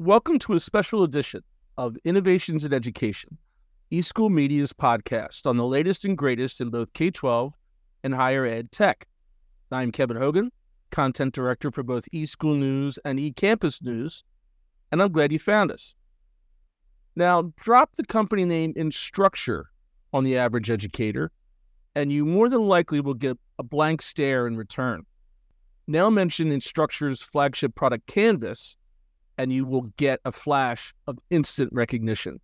Welcome to a special edition of Innovations in Education, eSchool Media's podcast on the latest and greatest in both K 12 and higher ed tech. I'm Kevin Hogan, content director for both eSchool News and eCampus News, and I'm glad you found us. Now, drop the company name Instructure on the average educator, and you more than likely will get a blank stare in return. Now mention Instructure's flagship product Canvas, and you will get a flash of instant recognition.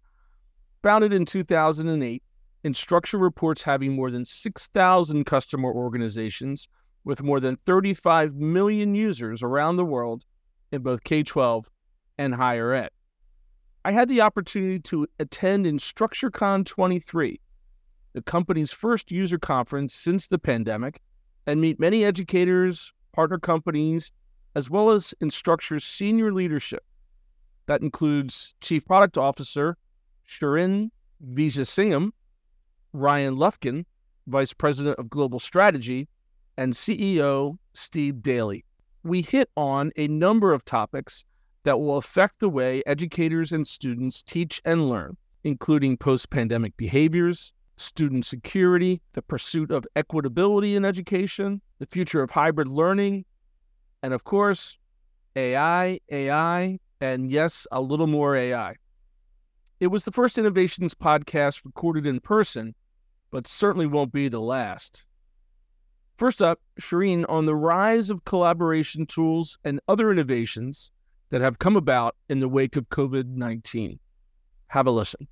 Founded in 2008, Instructure reports having more than 6,000 customer organizations with more than 35 million users around the world in both K 12 and higher ed. I had the opportunity to attend InstructureCon 23, the company's first user conference since the pandemic, and meet many educators, partner companies, as well as Instructure's senior leadership. That includes Chief Product Officer Shiren Vijiasingam, Ryan Lufkin, Vice President of Global Strategy, and CEO Steve Daly. We hit on a number of topics that will affect the way educators and students teach and learn, including post pandemic behaviors, student security, the pursuit of equitability in education, the future of hybrid learning, and of course, AI, AI, and yes, a little more AI. It was the first Innovations podcast recorded in person, but certainly won't be the last. First up, Shiren, on the rise of collaboration tools and other innovations that have come about in the wake of COVID 19. Have a listen.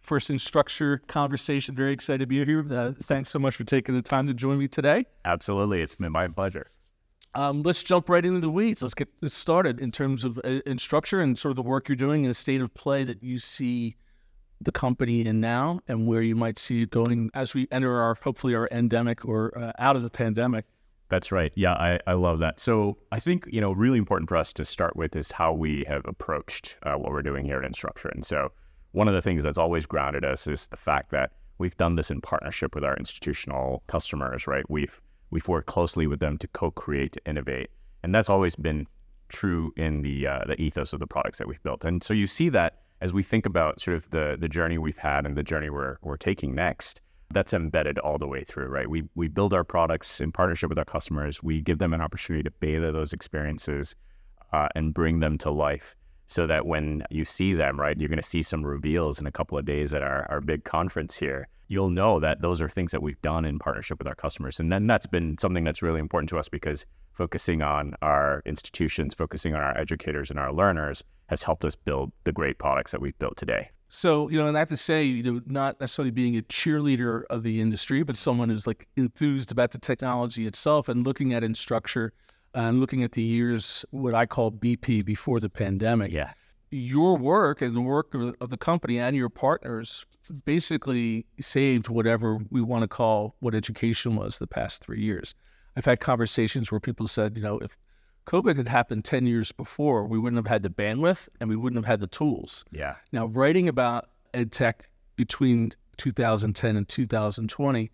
First Instructure conversation. Very excited to be here. Uh, thanks so much for taking the time to join me today. Absolutely. It's been my pleasure. Um, let's jump right into the weeds. Let's get this started in terms of uh, Instructure and sort of the work you're doing and the state of play that you see the company in now and where you might see it going as we enter our hopefully our endemic or uh, out of the pandemic. That's right. Yeah, I, I love that. So I think, you know, really important for us to start with is how we have approached uh, what we're doing here at Instructure. And so one of the things that's always grounded us is the fact that we've done this in partnership with our institutional customers, right? We've we've worked closely with them to co-create, to innovate, and that's always been true in the uh, the ethos of the products that we've built. And so you see that as we think about sort of the the journey we've had and the journey we're we're taking next that's embedded all the way through, right? We we build our products in partnership with our customers. We give them an opportunity to beta those experiences uh, and bring them to life, so that when you see them, right, you're going to see some reveals in a couple of days at our our big conference here. You'll know that those are things that we've done in partnership with our customers, and then that's been something that's really important to us because focusing on our institutions, focusing on our educators and our learners has helped us build the great products that we've built today. So, you know, and I have to say, you know, not necessarily being a cheerleader of the industry, but someone who's like enthused about the technology itself and looking at Instructure and looking at the years, what I call BP before the pandemic. Yeah. Your work and the work of, the company and your partners basically saved whatever we want to call what education was the past three years. I've had conversations where people said, you know, if COVID had happened 10 years before, we wouldn't have had the bandwidth and we wouldn't have had the tools. Yeah. Now, writing about ed tech between 2010 and 2020,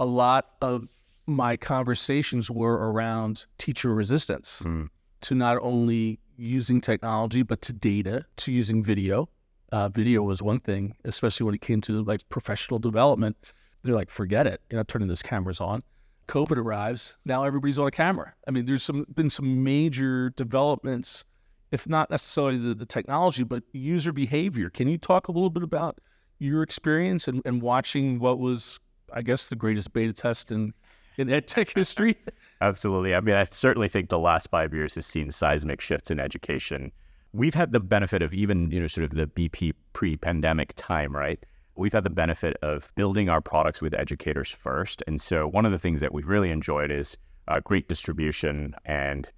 a lot of my conversations were around teacher resistance mm. to not only using technology, but to data, to using video. Uh, video was one thing, especially when it came to like professional development. They're like, forget it, you're not turning those cameras on. COVID arrives, now everybody's on a camera. I mean, there's some been some major developments, if not necessarily the, the technology, but user behavior. Can you talk a little bit about your experience and, and watching what was, I guess, the greatest beta test in in ed tech history? Absolutely. I mean, I certainly think the last five years has seen seismic shifts in education. We've had the benefit of even, you know, sort of the BP pre-pandemic time, right? we've had the benefit of building our products with educators first. And so one of the things that we've really enjoyed is uh, great distribution and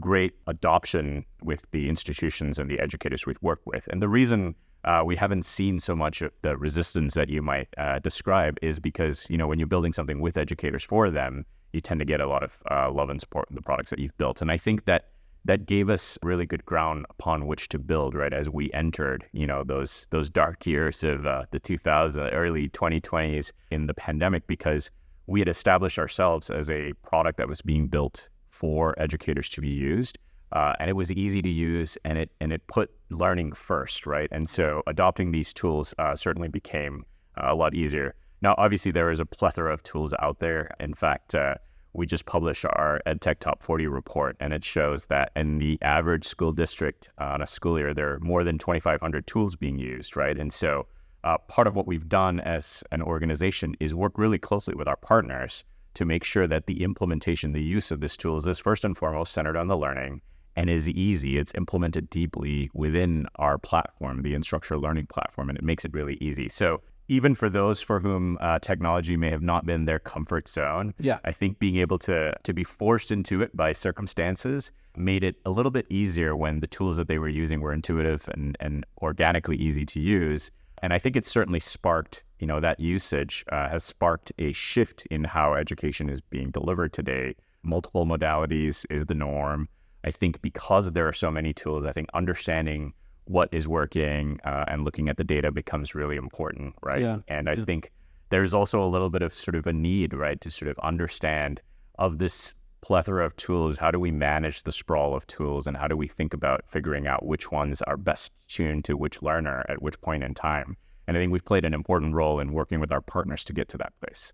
great adoption with the institutions and the educators we've worked with. And the reason uh, we haven't seen so much of the resistance that you might uh, describe is because, you know, when you're building something with educators for them, you tend to get a lot of uh, love and support in the products that you've built. And I think that that gave us really good ground upon which to build right as we entered you know those those dark years of uh, the 2000 early 2020s in the pandemic because we had established ourselves as a product that was being built for educators to be used uh, and it was easy to use, and it and it put learning first, right? And so adopting these tools uh, certainly became uh, a lot easier. Now, obviously, there is a plethora of tools out there. In fact, uh, we just published our EdTech Top 40 report, and it shows that in the average school district uh, on a school year, there are more than 2,500 tools being used, right? And so uh, part of what we've done as an organization is work really closely with our partners to make sure that the implementation, the use of this tools is first and foremost centered on the learning and is easy. It's implemented deeply within our platform, the Instructure Learning Platform, and it makes it really easy. So even for those for whom uh, technology may have not been their comfort zone, yeah. I think being able to to be forced into it by circumstances made it a little bit easier when the tools that they were using were intuitive and, and organically easy to use. And I think it's certainly sparked, you know, that usage uh, has sparked a shift in how education is being delivered today. Multiple modalities is the norm. I think because there are so many tools, I think understanding what is working uh, and looking at the data becomes really important, right? Yeah. And I think there's also a little bit of sort of a need, right, to sort of understand of this plethora of tools. How do we manage the sprawl of tools, and how do we think about figuring out which ones are best tuned to which learner at which point in time? And I think we've played an important role in working with our partners to get to that place.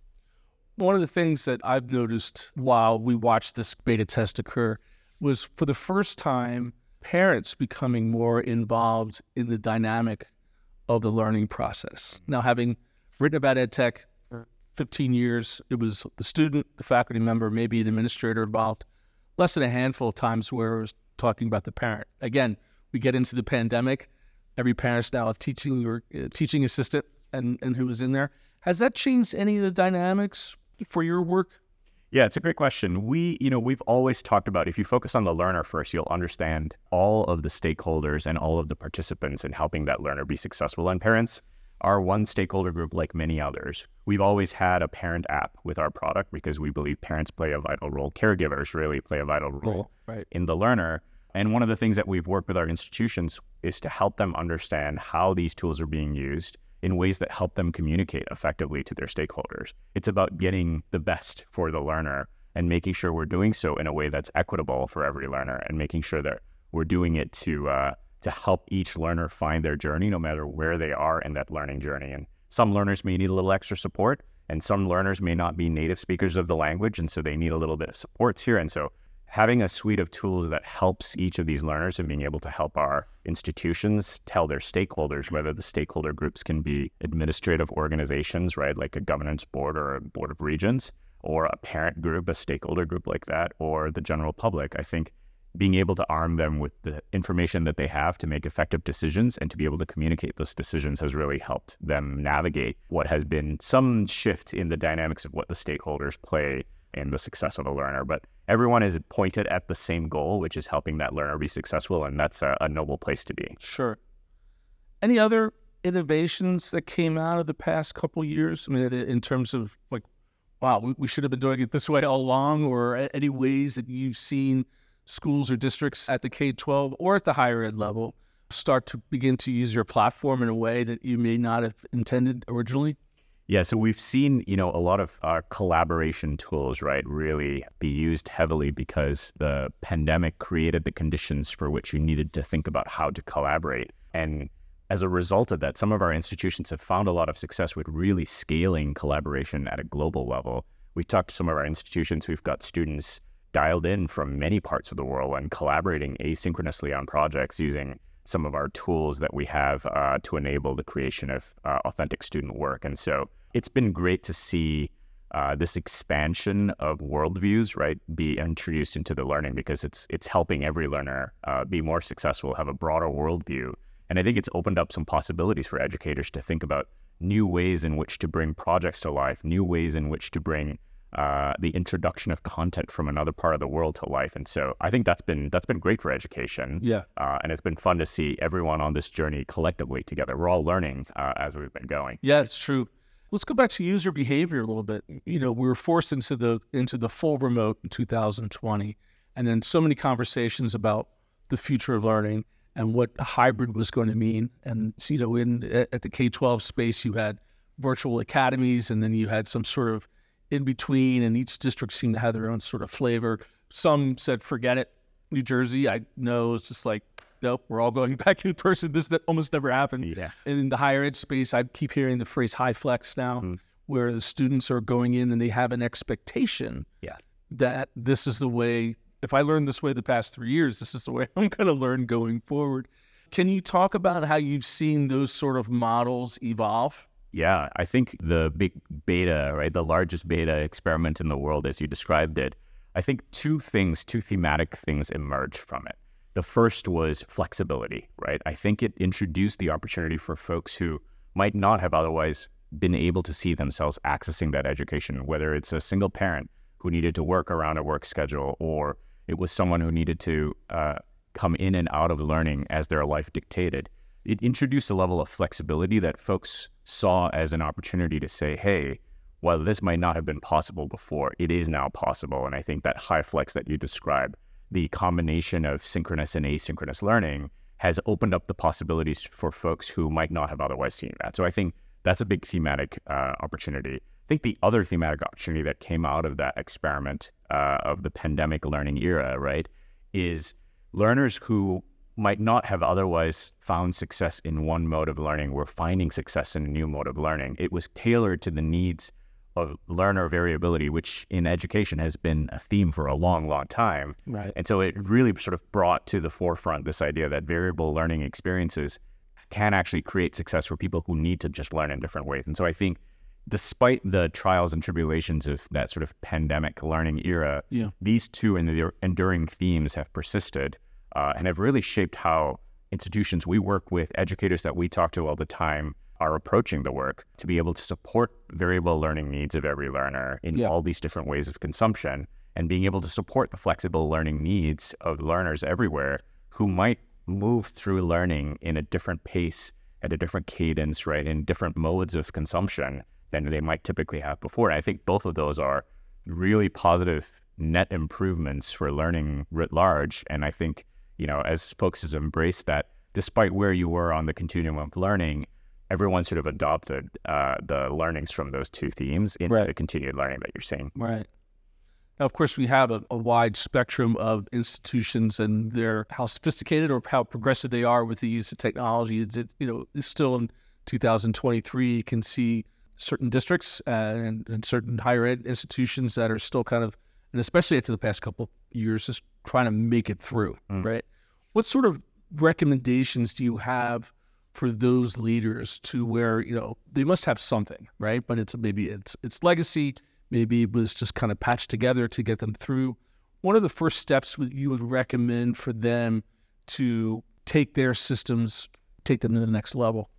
One of the things that I've noticed while we watched this beta test occur was for the first time, parents becoming more involved in the dynamic of the learning process. Now, having written about EdTech for 15 years, it was the student, the faculty member, maybe an administrator involved, less than a handful of times where it was talking about the parent. Again, we get into the pandemic. Every parent's now a teaching or uh, teaching assistant and, and who was in there. Has that changed any of the dynamics for your work? Yeah, it's a great question. We, you know, we've always talked about if you focus on the learner first, you'll understand all of the stakeholders and all of the participants in helping that learner be successful. And parents are one stakeholder group like many others. We've always had a parent app with our product because we believe parents play a vital role. Caregivers really play a vital role right. in the learner. And one of the things that we've worked with our institutions is to help them understand how these tools are being used in ways that help them communicate effectively to their stakeholders. It's about getting the best for the learner and making sure we're doing so in a way that's equitable for every learner and making sure that we're doing it to uh, to help each learner find their journey no matter where they are in that learning journey. And some learners may need a little extra support and some learners may not be native speakers of the language and so they need a little bit of supports here. And so having a suite of tools that helps each of these learners and being able to help our institutions tell their stakeholders whether the stakeholder groups can be administrative organizations right like a governance board or a board of regents or a parent group a stakeholder group like that or the general public. I think being able to arm them with the information that they have to make effective decisions and to be able to communicate those decisions has really helped them navigate what has been some shift in the dynamics of what the stakeholders play in the success of a learner. But everyone is pointed at the same goal, which is helping that learner be successful, and that's a, a noble place to be. Sure. Any other innovations that came out of the past couple years? I mean, in terms of like, wow, we, we should have been doing it this way all along, or any ways that you've seen schools or districts at the K 12 or at the higher ed level start to begin to use your platform in a way that you may not have intended originally? Yeah, so we've seen, you know, a lot of our collaboration tools, right, really be used heavily because the pandemic created the conditions for which you needed to think about how to collaborate. And as a result of that, some of our institutions have found a lot of success with really scaling collaboration at a global level. We've talked to some of our institutions, we've got students dialed in from many parts of the world and collaborating asynchronously on projects using some of our tools that we have uh, to enable the creation of uh, authentic student work. And so it's been great to see uh, this expansion of worldviews, right, be introduced into the learning because it's it's helping every learner uh, be more successful, have a broader worldview, and I think it's opened up some possibilities for educators to think about new ways in which to bring projects to life, new ways in which to bring uh, the introduction of content from another part of the world to life. And so I think that's been that's been great for education. Yeah, uh, and it's been fun to see everyone on this journey collectively together. We're all learning uh, as we've been going. Yeah, it's true. Let's go back to user behavior a little bit. You know, we were forced into the into the full remote in 2020, and then so many conversations about the future of learning and what hybrid was going to mean. And you know, in at the K-12 space, you had virtual academies, and then you had some sort of in between, and each district seemed to have their own sort of flavor. Some said, "Forget it, New Jersey, I know it's just like, nope, we're all going back in person. This that almost never happened. Yeah. And in the higher ed space, I keep hearing the phrase HyFlex now, Mm. where the students are going in and they have an expectation Yeah. that this is the way, if I learned this way the past three years, this is the way I'm going to learn going forward. Can you talk about how you've seen those sort of models evolve? Yeah, I think the big beta, right, the largest beta experiment in the world, as you described it, I think two things, two thematic things emerge from it. The first was flexibility, right? I think it introduced the opportunity for folks who might not have otherwise been able to see themselves accessing that education, whether it's a single parent who needed to work around a work schedule or it was someone who needed to uh, come in and out of learning as their life dictated. It introduced a level of flexibility that folks saw as an opportunity to say, hey, while this might not have been possible before, it is now possible. And I think that HyFlex that you describe, the combination of synchronous and asynchronous learning, has opened up the possibilities for folks who might not have otherwise seen that. So I think that's a big thematic uh, opportunity. I think the other thematic opportunity that came out of that experiment uh, of the pandemic learning era, right, is learners who might not have otherwise found success in one mode of learning were finding success in a new mode of learning. It was tailored to the needs of learner variability, which in education has been a theme for a long, long time. Right. And so it really sort of brought to the forefront this idea that variable learning experiences can actually create success for people who need to just learn in different ways. And so I think despite the trials and tribulations of that sort of pandemic learning era, Yeah. these two enduring themes have persisted uh, and have really shaped how institutions we work with, educators that we talk to all the time, are approaching the work to be able to support variable learning needs of every learner in Yeah. all these different ways of consumption and being able to support the flexible learning needs of learners everywhere who might move through learning in a different pace at a different cadence right in different modes of consumption than they might typically have before and i think both of those are really positive net improvements for learning writ large and i think you know as folks have embraced that despite where you were on the continuum of learning everyone sort of adopted uh, the learnings from those two themes into Right. the continued learning that you're seeing Right. Now, of course, we have a, a wide spectrum of institutions and their how sophisticated or how progressive they are with the use of technology. It- you know, it's still in 2023, you can see certain districts and, and certain higher ed institutions that are still kind of, and especially after the past couple of years, just trying to make it through. Mm. Right. What sort of recommendations do you have for those leaders to where you know they must have something, right? But it's maybe it's it's legacy maybe it was just kind of patched together to get them through. One of the first steps you would recommend for them to take their systems, take them to the next level.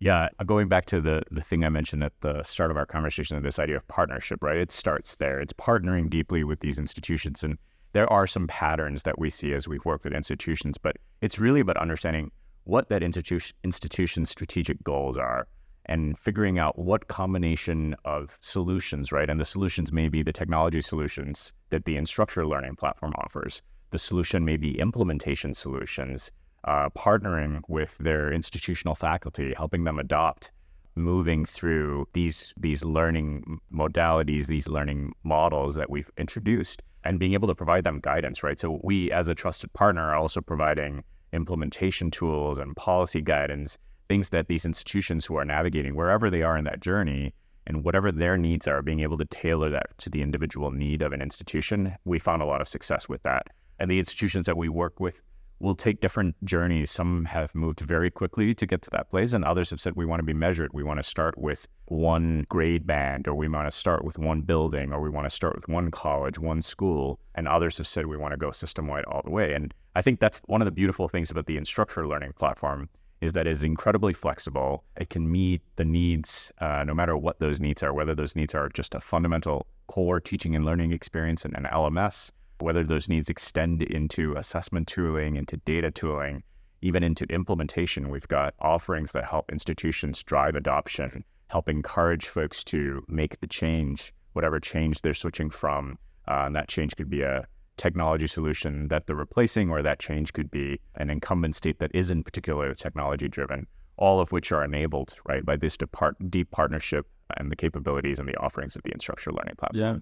Yeah, uh, going back to the the thing I mentioned at the start of our conversation, this idea of partnership, right? It starts there. It's partnering deeply with these institutions, and there are some patterns that we see as we've worked with institutions, but it's really about understanding what that institution institution's strategic goals are and figuring out what combination of solutions, right? And the solutions may be the technology solutions that the Instructure Learning Platform offers. The solution may be implementation solutions, uh, partnering with their institutional faculty, helping them adopt, moving through these these learning modalities, these learning models that we've introduced, and being able to provide them guidance, right? So we, as a trusted partner, are also providing implementation tools and policy guidance, things that these institutions who are navigating wherever they are in that journey and whatever their needs are, being able to tailor that to the individual need of an institution. We found a lot of success with that. And the institutions that we work with will take different journeys. Some have moved very quickly to get to that place, and others have said we want to be measured. We want to start with one grade band, or we want to start with one building, or we want to start with one college, one school. And others have said we want to go system wide all the way. And I think that's one of the beautiful things about the Instructure Learning Platform is that it's incredibly flexible. It can meet the needs, uh, no matter what those needs are, whether those needs are just a fundamental core teaching and learning experience in an LMS, whether those needs extend into assessment tooling, into data tooling, even into implementation. We've got offerings that help institutions drive adoption, help encourage folks to make the change, whatever change they're switching from. Uh, and that change could be a technology solution that they're replacing, or that change could be an incumbent state that isn't particularly technology driven, all of which are enabled, right, by this depart- deep partnership and the capabilities and the offerings of the Instructure Learning Platform. Yeah.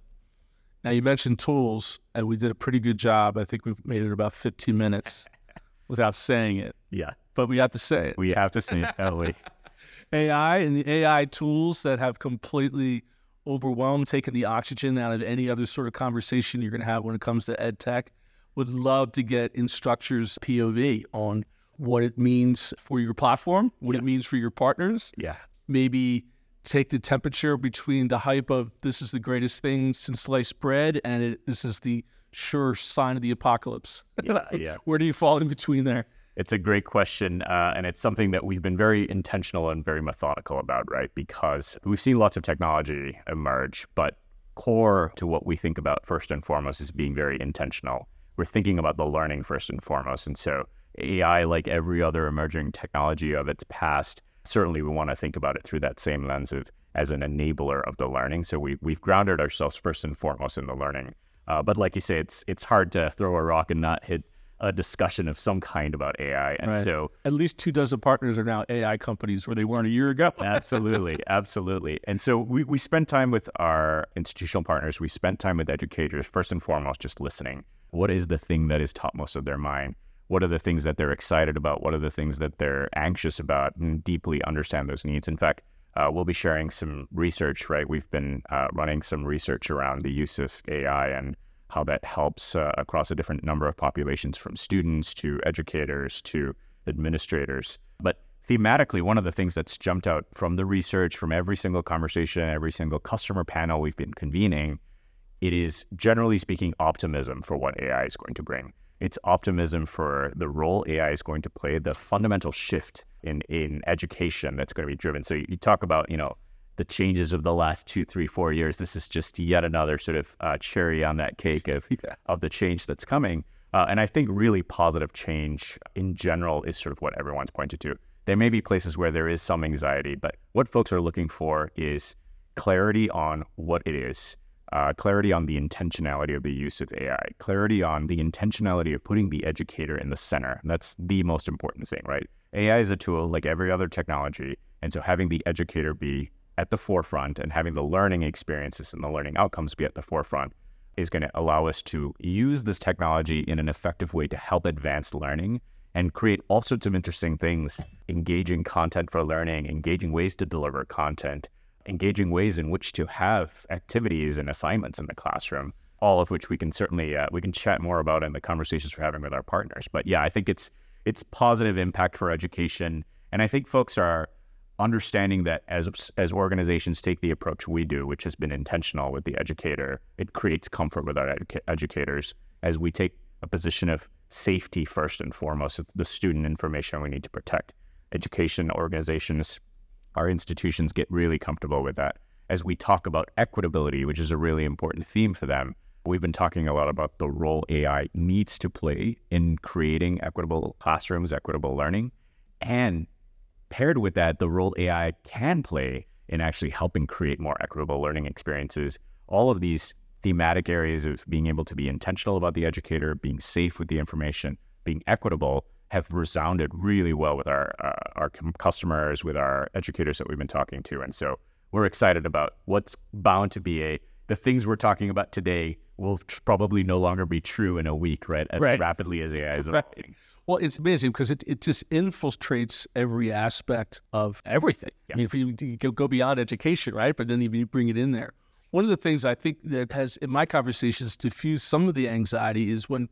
Now you mentioned tools, and we did a pretty good job. I think we've made it about 15 minutes without saying it, Yeah, but we have to say it. we have to say it, we? AI and the AI tools that have completely overwhelmed, taking the oxygen out of any other sort of conversation you're going to have when it comes to ed tech. Would love to get Instructure's POV on what it means for your platform, what it means for your partners, Yeah, maybe take the temperature between the hype of this is the greatest thing since sliced bread and it, this is the sure sign of the apocalypse. yeah, yeah. Where do you fall in between there? It's a great question, uh, and it's something that we've been very intentional and very methodical about, right? Because we've seen lots of technology emerge, but core to what we think about first and foremost is being very intentional. We're thinking about the learning first and foremost, and so AI, like every other emerging technology of its past, certainly we want to think about it through that same lens of as an enabler of the learning. So we we've grounded ourselves first and foremost in the learning. Uh, but like you say, it's it's hard to throw a rock and not hit a discussion of some kind about AI. And Right. so At least two dozen partners are now AI companies where they weren't a year ago. absolutely, absolutely. And so we, we spend time with our institutional partners. We spend time with educators, first and foremost, just listening. What is the thing that is topmost of their mind? What are the things that they're excited about? What are the things that they're anxious about and deeply understand those needs? In fact, uh, we'll be sharing some research, right? We've been uh, running some research around the use of AI and how that helps uh, across a different number of populations from students to educators to administrators. But thematically, one of the things that's jumped out from the research, from every single conversation, every single customer panel we've been convening, it is generally speaking optimism for what AI is going to bring. It's optimism for the role AI is going to play, the fundamental shift in, in education that's going to be driven. So you, you talk about, you know, the changes of the last two, three, four years. This is just yet another sort of uh, cherry on that cake of Yeah. of the change that's coming. Uh, and I think really positive change in general is sort of what everyone's pointed to. There may be places where there is some anxiety, but what folks are looking for is clarity on what it is, uh, clarity on the intentionality of the use of AI, clarity on the intentionality of putting the educator in the center. That's the most important thing, right? AI is a tool like every other technology. And so having the educator be at the forefront and having the learning experiences and the learning outcomes be at the forefront is going to allow us to use this technology in an effective way to help advance learning and create all sorts of interesting things engaging content for learning, engaging ways to deliver content, engaging ways in which to have activities and assignments in the classroom. All of which we can certainly uh, we can chat more about in the conversations we're having with our partners. But yeah, I think it's it's positive impact for education, and I think folks are understanding that as as organizations take the approach we do, which has been intentional with the educator, it creates comfort with our educa- educators as we take a position of safety first and foremost the student information we need to protect. Education organizations, our institutions get really comfortable with that. As we talk about equitability, which is a really important theme for them, we've been talking a lot about the role AI needs to play in creating equitable classrooms, equitable learning, and paired with that, the role AI can play in actually helping create more equitable learning experiences. All of these thematic areas of being able to be intentional about the educator, being safe with the information, being equitable, have resounded really well with our uh, our customers, with our educators that we've been talking to, and so we're excited about what's bound to be a the things we're talking about today will tr- probably no longer be true in a week, right? As Right. rapidly as AI is Right. evolving. Well, it's amazing because it, it just infiltrates every aspect of everything. I mean, if you, you go- go beyond education, right? But then even you bring it in there. One of the things I think that has, in my conversations, diffused some of the anxiety is when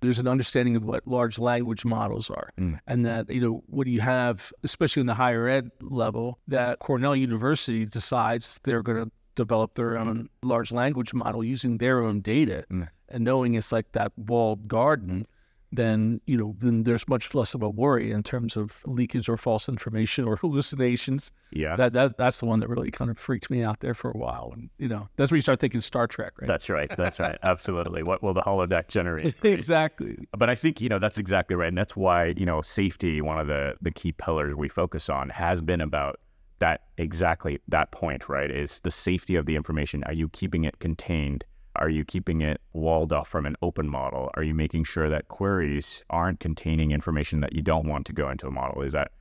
there's an understanding of what large language models are. Mm. And that, you know, when you have, especially in the higher ed level, that Cornell University decides they're going to develop their own large language model using their own data mm. and knowing it's like that walled garden then you know then there's much less of a worry in terms of leakage or false information or hallucinations. Yeah. That that that's the one that really kind of freaked me out there for a while. And you know that's where you start thinking Star Trek, right? That's right. That's right. Absolutely. What will the holodeck generate? right? exactly. But I think you know that's exactly right, and that's why you know safety, one of the the key pillars we focus on, has been about that exactly that point. Right? Is the safety of the information? Are you keeping it contained? Are you keeping it walled off from an open model? Are you making sure that queries aren't containing information that you don't want to go into a model? Is that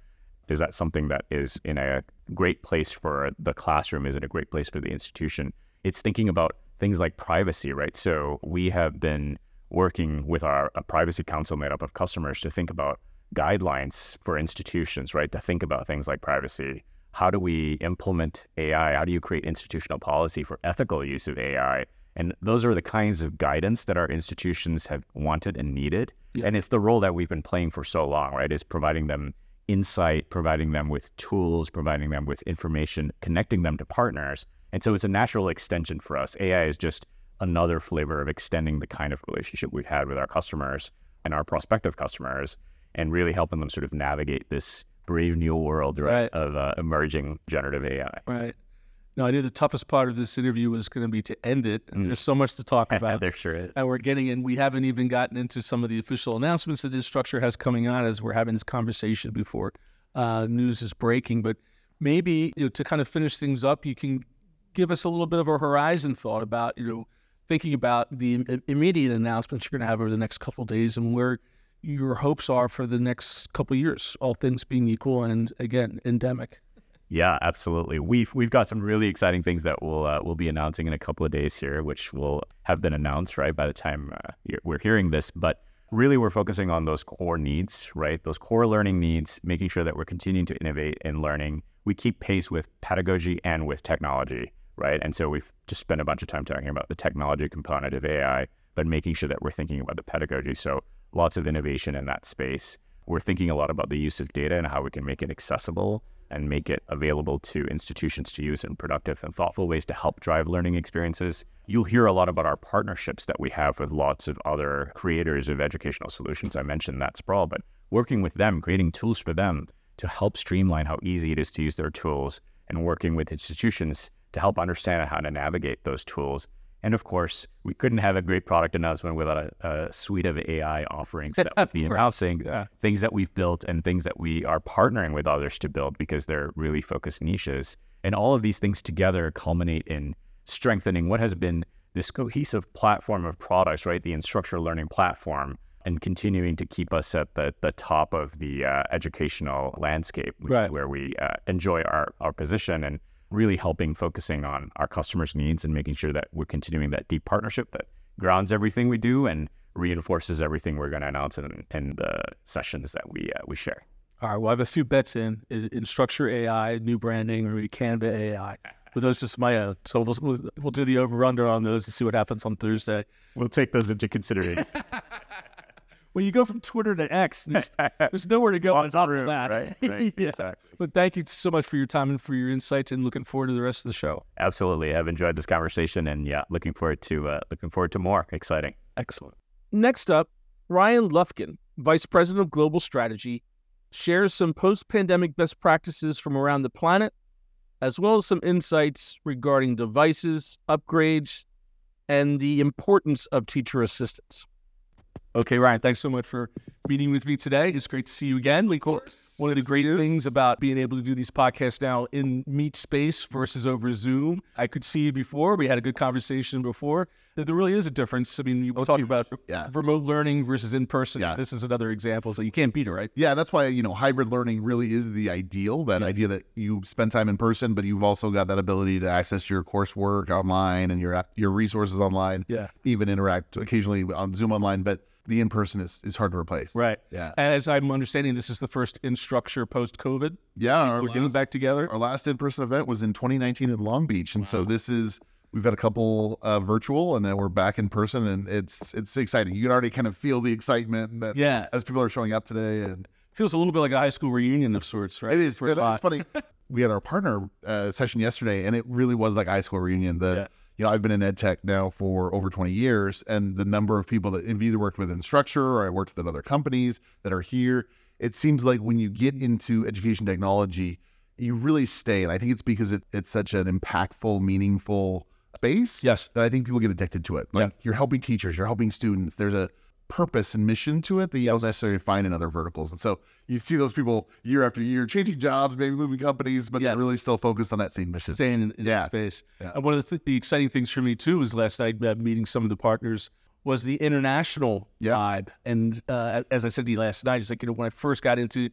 is that something that is in a great place for the classroom? Is it a great place for the institution? It's thinking about things like privacy, right? So we have been working with our privacy council made up of customers to think about guidelines for institutions, right? To think about things like privacy. How do we implement AI? How do you create institutional policy for ethical use of AI? And those are the kinds of guidance that our institutions have wanted and needed. Yeah. And it's the role that we've been playing for so long, right? Is providing them insight, providing them with tools, providing them with information, connecting them to partners. And so it's a natural extension for us. AI is just another flavor of extending the kind of relationship we've had with our customers and our prospective customers and really helping them sort of navigate this brave new world right, right. of uh, emerging generative AI. Right. Now, I knew the toughest part of this interview was going to be to end it. And mm. There's so much to talk about. there sure is. And we're getting in. We haven't even gotten into some of the official announcements that this structure has coming on as we're having this conversation before uh, news is breaking. But maybe you know, to kind of finish things up, you can give us a little bit of a horizon thought about, you know, thinking about the immediate announcements you're going to have over the next couple days and where your hopes are for the next couple years, all things being equal and again endemic. Yeah, absolutely. We've we've got some really exciting things that we'll uh, we'll be announcing in a couple of days here, which will have been announced right by the time uh, we're hearing this. But really, we're focusing on those core needs, right? Those core learning needs, making sure that we're continuing to innovate in learning. We keep pace with pedagogy and with technology right? And so we've just spent a bunch of time talking about the technology component of AI, but making sure that we're thinking about the pedagogy. So lots of innovation in that space. We're thinking a lot about the use of data and how we can make it accessible and make it available to institutions to use in productive and thoughtful ways to help drive learning experiences. You'll hear a lot about our partnerships that we have with lots of other creators of educational solutions. I mentioned that sprawl, but working with them, creating tools for them to help streamline how easy it is to use their tools and working with institutions to help understand how to navigate those tools. And of course, we couldn't have a great product announcement without a, a suite of AI offerings that we'll be announcing, yeah. things that we've built and things that we are partnering with others to build because they're really focused niches. And all of these things together culminate in strengthening what has been this cohesive platform of products, right? The Instructure Learning Platform, and continuing to keep us at the, the top of the uh, educational landscape, right. where we uh, enjoy our, our position. And really helping focusing on our customers' needs and making sure that we're continuing that deep partnership that grounds everything we do and reinforces everything we're going to announce in, in the sessions that we uh, we share. All right. Well, I have a few bets in Instructure AI, new branding, or maybe Canva AI. But those just my own. So we'll, we'll, we'll do the over under on those and see what happens on Thursday. We'll take those into consideration. when you go from Twitter to X, there's, there's nowhere to go on top of that. Right, right. yeah. exactly. But thank you so much for your time and for your insights, and looking forward to the rest of the show. Absolutely, I've enjoyed this conversation, and yeah, looking forward to uh, looking forward to more. Exciting. Excellent. Next up, Ryan Lufkin, Vice President of Global Strategy, shares some post-pandemic best practices from around the planet, as well as some insights regarding devices, upgrades, and the importance of teacher assistants. Okay, Ryan, thanks so much for meeting with me today. It's great to see you again. Of course. One of the great things about being able to do these podcasts now in meet space versus over Zoom, I could see you before. We had a good conversation before. There really is a difference. I mean, you oh, talk about yeah. remote learning versus in person. Yeah. This is another example. So you can't beat it, right? Yeah, that's why, you know, hybrid learning really is the ideal. That yeah. idea that you spend time in person, but you've also got that ability to access your coursework online and your your resources online. Yeah. Even interact occasionally on Zoom online. But the in person is, is hard to replace. Right. Yeah. And as I'm understanding, this is the first Instructure post COVID. Yeah. We're last, getting back together. Our last in person event was in 2019 in Long Beach. And wow. so this is, we've had a couple uh, virtual and then we're back in person and it's it's exciting. You can already kind of feel the excitement that yeah. as people are showing up today and feels a little bit like a high school reunion of sorts, right? It is. It's funny. we had our partner uh, session yesterday and it really was like high school reunion. The yeah you know, I've been in ed tech now for over 20 years, and the number of people that have either worked with Instructure or I worked with other companies that are here, it seems like when you get into education technology, you really stay. And I think it's because it, it's such an impactful, meaningful space. Yes. That I think people get addicted to it. Like yeah. you're helping teachers, you're helping students. There's a purpose and mission to it that you don't necessarily find in other verticals. And so you see those people year after year changing jobs, maybe moving companies, but yes. they're really still focused on that same mission. Staying in, in yeah. space. Yeah. And one of the, th- the, exciting things for me too was last night uh, meeting some of the partners was the international yeah. vibe. And uh, as I said to you last night, it's like, you know, when I first got into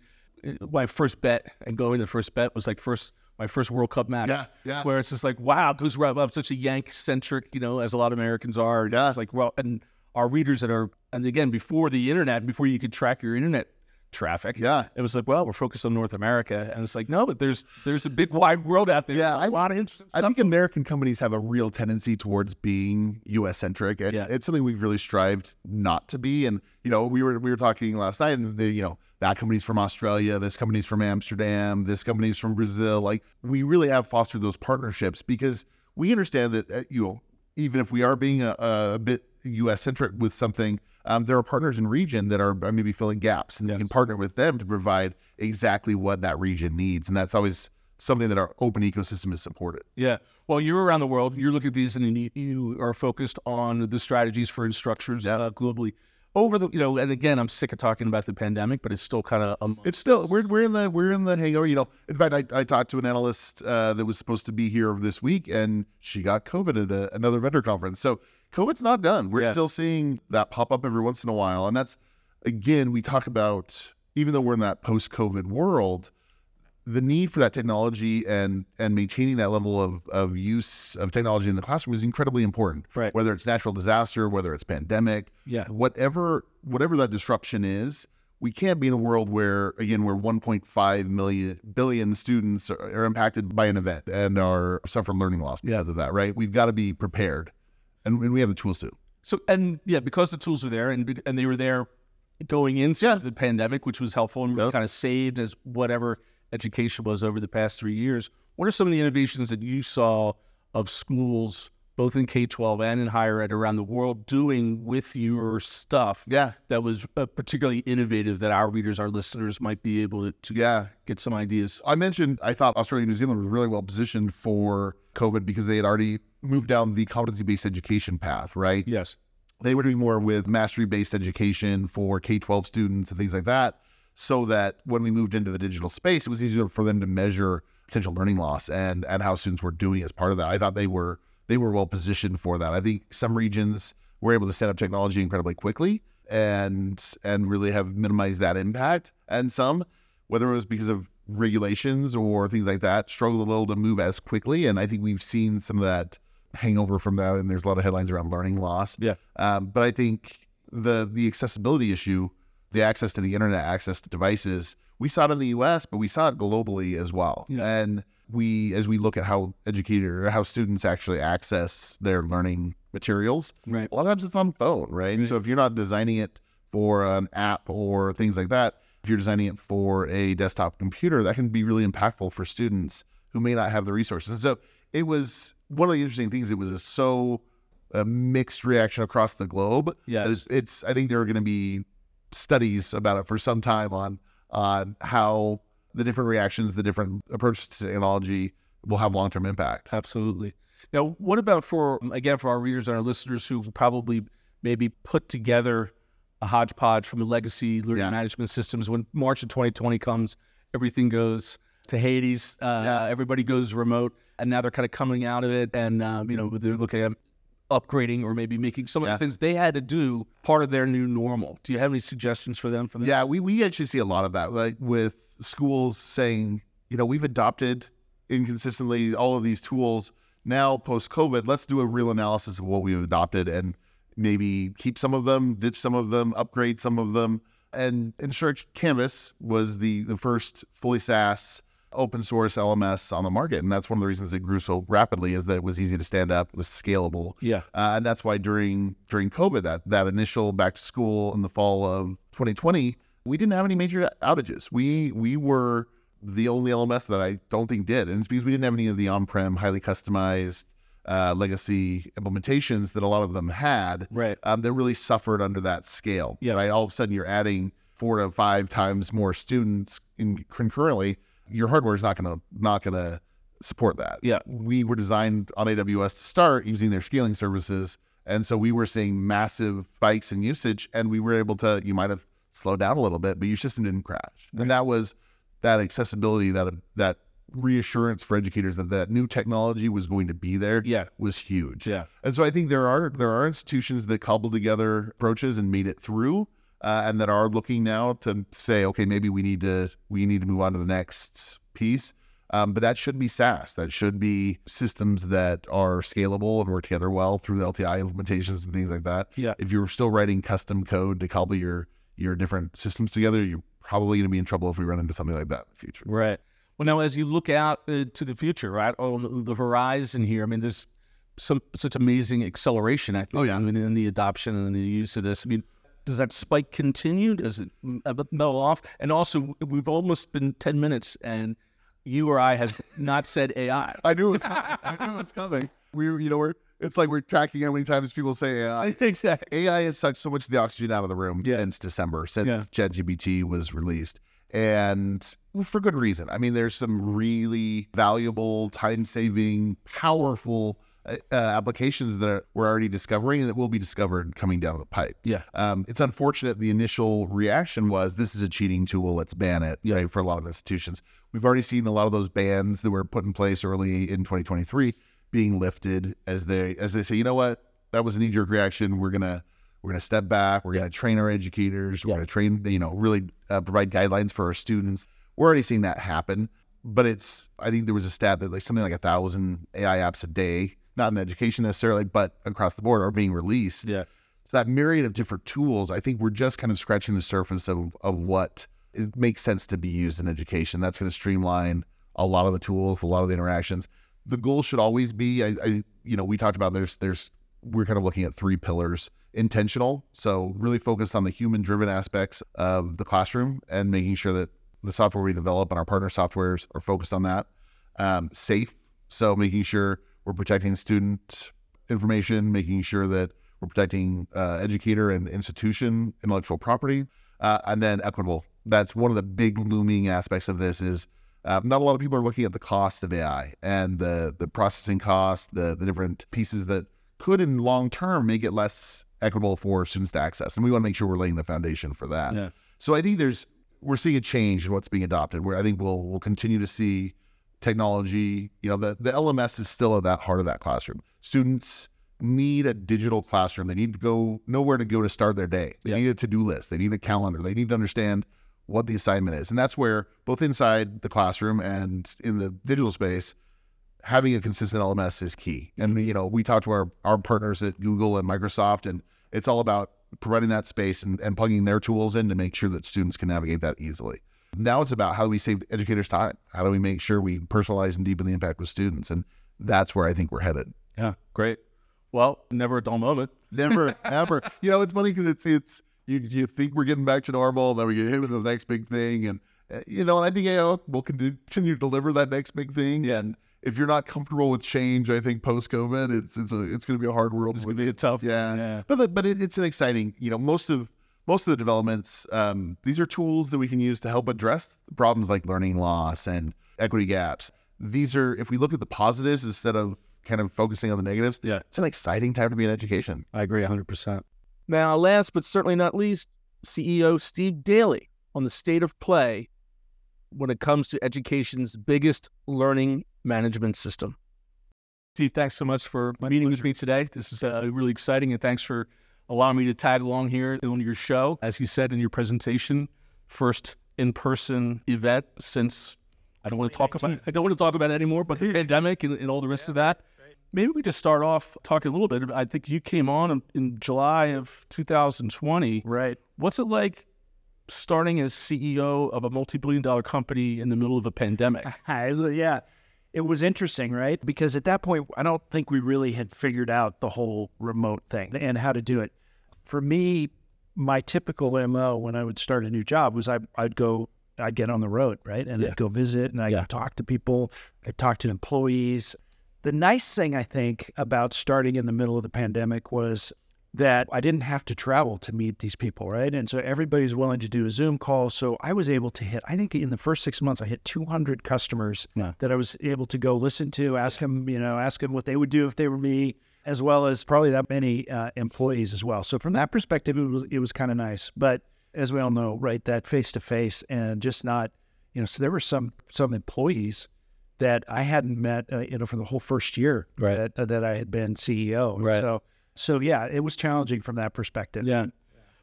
uh, my first Bett and going to the first Bett was like first my first World Cup match. Yeah, yeah. Where it's just like, wow, because I'm such a Yank centric, you know, as a lot of Americans are. Yeah. It's like, well, and our readers that are, and again, before the internet, before you could track your internet traffic, Yeah. it was like, well, we're focused on North America, and it's like, no, but there's there's a big wide world out there. Yeah, There's a I- lot of interesting I stuff. think American companies have a real tendency towards being U.S. centric, and Yeah. it's something we've really strived not to be. And you know, we were we were talking last night, and the, you know that company's from Australia, this company's from Amsterdam, this company's from Brazil. Like we really have fostered those partnerships because we understand that uh, you know even if we are being a, a bit U.S. centric with something, um, there are partners in region that are maybe filling gaps, and Yes. you can partner with them to provide exactly what that region needs, and that's always something that our open ecosystem is supported. Yeah. Well, you're around the world. You're looking at these, and you, are focused on the strategies for instructors Yeah. uh, globally. Over the, you know, and again, I'm sick of talking about the pandemic, but it's still kind of um, It's still we're we're in the we're in the hangover. You know, in fact, I, I talked to an analyst uh, that was supposed to be here this week, and she got COVID at a, another vendor conference. So COVID's not done. We're Yeah. still seeing that pop up every once in a while, and that's again we talk about even though we're in that post COVID world, the need for that technology and and maintaining that level of of use of technology in the classroom is incredibly important. Right. Whether it's natural disaster, whether it's pandemic, yeah, whatever whatever that disruption is, we can't be in a world where again where 1.5 million billion students are, are impacted by an event and are suffer learning loss because of that. Right? We've got to be prepared, and, and we have the tools too. So and yeah, because the tools are there, and and they were there going into Yeah. the pandemic, which was helpful and Yep. kind of saved as whatever education was over the past three years. What are some of the innovations that you saw of schools, both in K twelve and in higher ed around the world, doing with your stuff Yeah, that was uh, particularly innovative that our readers, our listeners, might be able to, to yeah. get some ideas? I mentioned I thought Australia and New Zealand was really well positioned for COVID because they had already moved down the competency based education path. Right? Yes. they were doing more with mastery based education for K 12 students and things like that. So that when we moved into the digital space, it was easier for them to measure potential learning loss and, and how students were doing as part of that. I thought they were they were well positioned for that. I think some regions were able to set up technology incredibly quickly and and really have minimized that impact. And some, whether it was because of regulations or things like that, struggled a little to move as quickly. And I think we've seen some of that hangover from that. And there's a lot of headlines around learning loss. Yeah. Um, but I think the the accessibility issue, the access to the internet, access to devices, we saw it in the U.S., but we saw it globally as well. Yeah. And we, as we look at how educator or how students actually access their learning materials, Right. a lot of times it's on phone, right? Right. So if you're not designing it for an app or things like that, if you're designing it for a desktop computer, that can be really impactful for students who may not have the resources. And so it was one of the interesting things. It was a so a mixed reaction across the globe. Yes. It's, it's I think there are going to be studies about it for some time on on how the different reactions, the different approaches to technology will have long term impact. Absolutely. Now, what about for again for our readers and our listeners who probably maybe put together a hodgepodge from the legacy learning Yeah. management systems when March of 2020 comes, everything goes to Hades, uh, Yeah. everybody goes remote, and now they're kind of coming out of it, and um, you know they're looking at upgrading or maybe making some of Yeah. the things they had to do part of their new normal. Do you have any suggestions for them? For that? Yeah, we, we actually see a lot of that, like with schools saying, you know, we've adopted inconsistently all of these tools. Now, post COVID, let's do a real analysis of what we've adopted and maybe keep some of them, ditch some of them, upgrade some of them. And Instruct Canvas was the, the first fully SaaS open source LMS on the market. And that's one of the reasons it grew so rapidly is that it was easy to stand up, it was scalable. Yeah. Uh, and that's why during during COVID, that that initial back to school in the fall of 2020, we didn't have any major outages. We we were the only LMS that I don't think did, and it's because we didn't have any of the on-prem, highly customized uh, legacy implementations that a lot of them had. Right. Um, that really suffered under that scale. Yeah. Right. All of a sudden, you're adding four to five times more students in concurrently. Your hardware is not gonna not gonna support that Yeah. we were designed on AWS to start using their scaling services. And so we were seeing massive spikes in usage and we were able to, you might have slowed down a little bit, but your system didn't crash. And that was that accessibility, that, that reassurance for educators that that new technology was going to be there Yeah. was huge. Yeah. And so I think there are, there are institutions that cobbled together approaches and made it through. Uh, and that are looking now to say, okay, maybe we need to we need to move on to the next piece. Um, but that should be SaaS. That should be systems that are scalable and work together well through the LTI implementations and things like that. Yeah. If you're still writing custom code to cobble your your different systems together, you're probably going to be in trouble if we run into something like that in the future. Right. Well, now as you look out uh, to the future, right, on the horizon here, I mean, there's some such amazing acceleration. I think. Oh, yeah. I mean, in the adoption and the use of this. I mean, does that spike continue? Does it m- mellow off? And also, we've almost been ten minutes, and you or I have not said AI. I knew it was coming. I knew it was coming. We, you know, we're it's like we're tracking how many times people say AI. exactly. AI has sucked so much of the oxygen out of the room since December, since Yeah. ChatGPT was released. And for good reason. I mean, there's some really valuable, time saving, powerful uh, uh, applications that are, we're already discovering and that will be discovered coming down the pipe. Yeah. Um, it's unfortunate the initial reaction was this is a cheating tool, let's ban it Yeah. right, for a lot of institutions. We've already seen a lot of those bans that were put in place early in 2023 being lifted as they as they say, you know what, that was a knee jerk reaction. We're gonna we're gonna step back. We're gonna train our educators. We're Yeah. gonna train, you know, really uh, provide guidelines for our students. We're already seeing that happen, but it's I think there was a stat that like something like a thousand AI apps a day, not in education necessarily, but across the board are being released. Yeah. So that myriad of different tools, I think we're just kind of scratching the surface of of what it makes sense to be used in education. That's going to streamline a lot of the tools, a lot of the interactions. The goal should always be, I, I you know, we talked about there's there's we're kind of looking at three pillars: intentional, so really focused on the human-driven aspects of the classroom and making sure that the software we develop and our partner softwares are focused on that. Um, safe, so making sure we're protecting student information, making sure that we're protecting uh, educator and institution intellectual property, uh, and then equitable. That's one of the big looming aspects of this. Is uh, not a lot of people are looking at the cost of AI and the the processing cost, the the different pieces that could in long term make it less equitable for students to access, and we want to make sure we're laying the foundation for that. Yeah. So I think there's we're seeing a change in what's being adopted. Where I think we'll we'll continue to see technology. You know, the the LMS is still at that heart of that classroom. Students need a digital classroom. They need to go nowhere to go to start their day. They Yeah. need a to do list. They need a calendar. They need to understand what the assignment is, and that's where both inside the classroom and in the digital space. Having a consistent LMS is key. And you know, we talk to our, our partners at Google and Microsoft, and it's all about providing that space and, and plugging their tools in to make sure that students can navigate that easily. Now it's about how do we save educators time? How do we make sure we personalize and deepen the impact with students? And that's where I think we're headed. Yeah. Great. Well, never a dull moment. Never, ever. You know, it's funny because it's it's you you think we're getting back to normal, and then we get hit with the next big thing, and uh, you know, and I think AI will continue to deliver that next big thing. Yeah. And if you're not comfortable with change, I think post COVID, it's it's a it's going to be a hard world. It's going to be a tough. yeah. Yeah. But the, but it, it's an exciting, you know, most of most of the developments, um, these are tools that we can use to help address problems like learning loss and equity gaps. These are, if we look at the positives instead of kind of focusing on the negatives, Yeah. it's an exciting time to be in education. I agree 100%. Now, last but certainly not least, CEO Steve Daly on the state of play when it comes to education's biggest learning management system. Steve, thanks so much for meeting with me today. This is uh, really exciting, and thanks for allowing me to tag along here on your show. As you said in your presentation, first in-person event since I don't want to talk about I don't want to talk about it anymore, but the pandemic and, and all the rest of that. Maybe we just start off talking a little bit. I think you came on in, in July of 2020. Right. What's it like starting as CEO of a multi-billion dollar company in the middle of a pandemic? yeah. It was interesting, right? Because at that point, I don't think we really had figured out the whole remote thing and how to do it. For me, my typical MO when I would start a new job was I, I'd go, I'd get on the road, right? And Yeah. I'd go visit and I'd Yeah. talk to people, I'd talk to employees. The nice thing I think about starting in the middle of the pandemic was that I didn't have to travel to meet these people, right? And so everybody's willing to do a Zoom call. So I was able to hit, I think in the first six months, I hit 200 customers Yeah. that I was able to go listen to, ask them, you know, ask them what they would do if they were me, as well as probably that many uh, employees as well. So from that perspective, it was, it was kind of nice. But as we all know, right, that face to face and just not, you know, so there were some, some employees that I hadn't met, uh, you know, for the whole first year Right. that, that I had been CEO. Right. So, so yeah, it was challenging from that perspective. Yeah.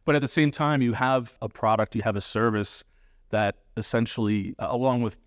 But at the same time, you have a product, you have a service that essentially, uh, along with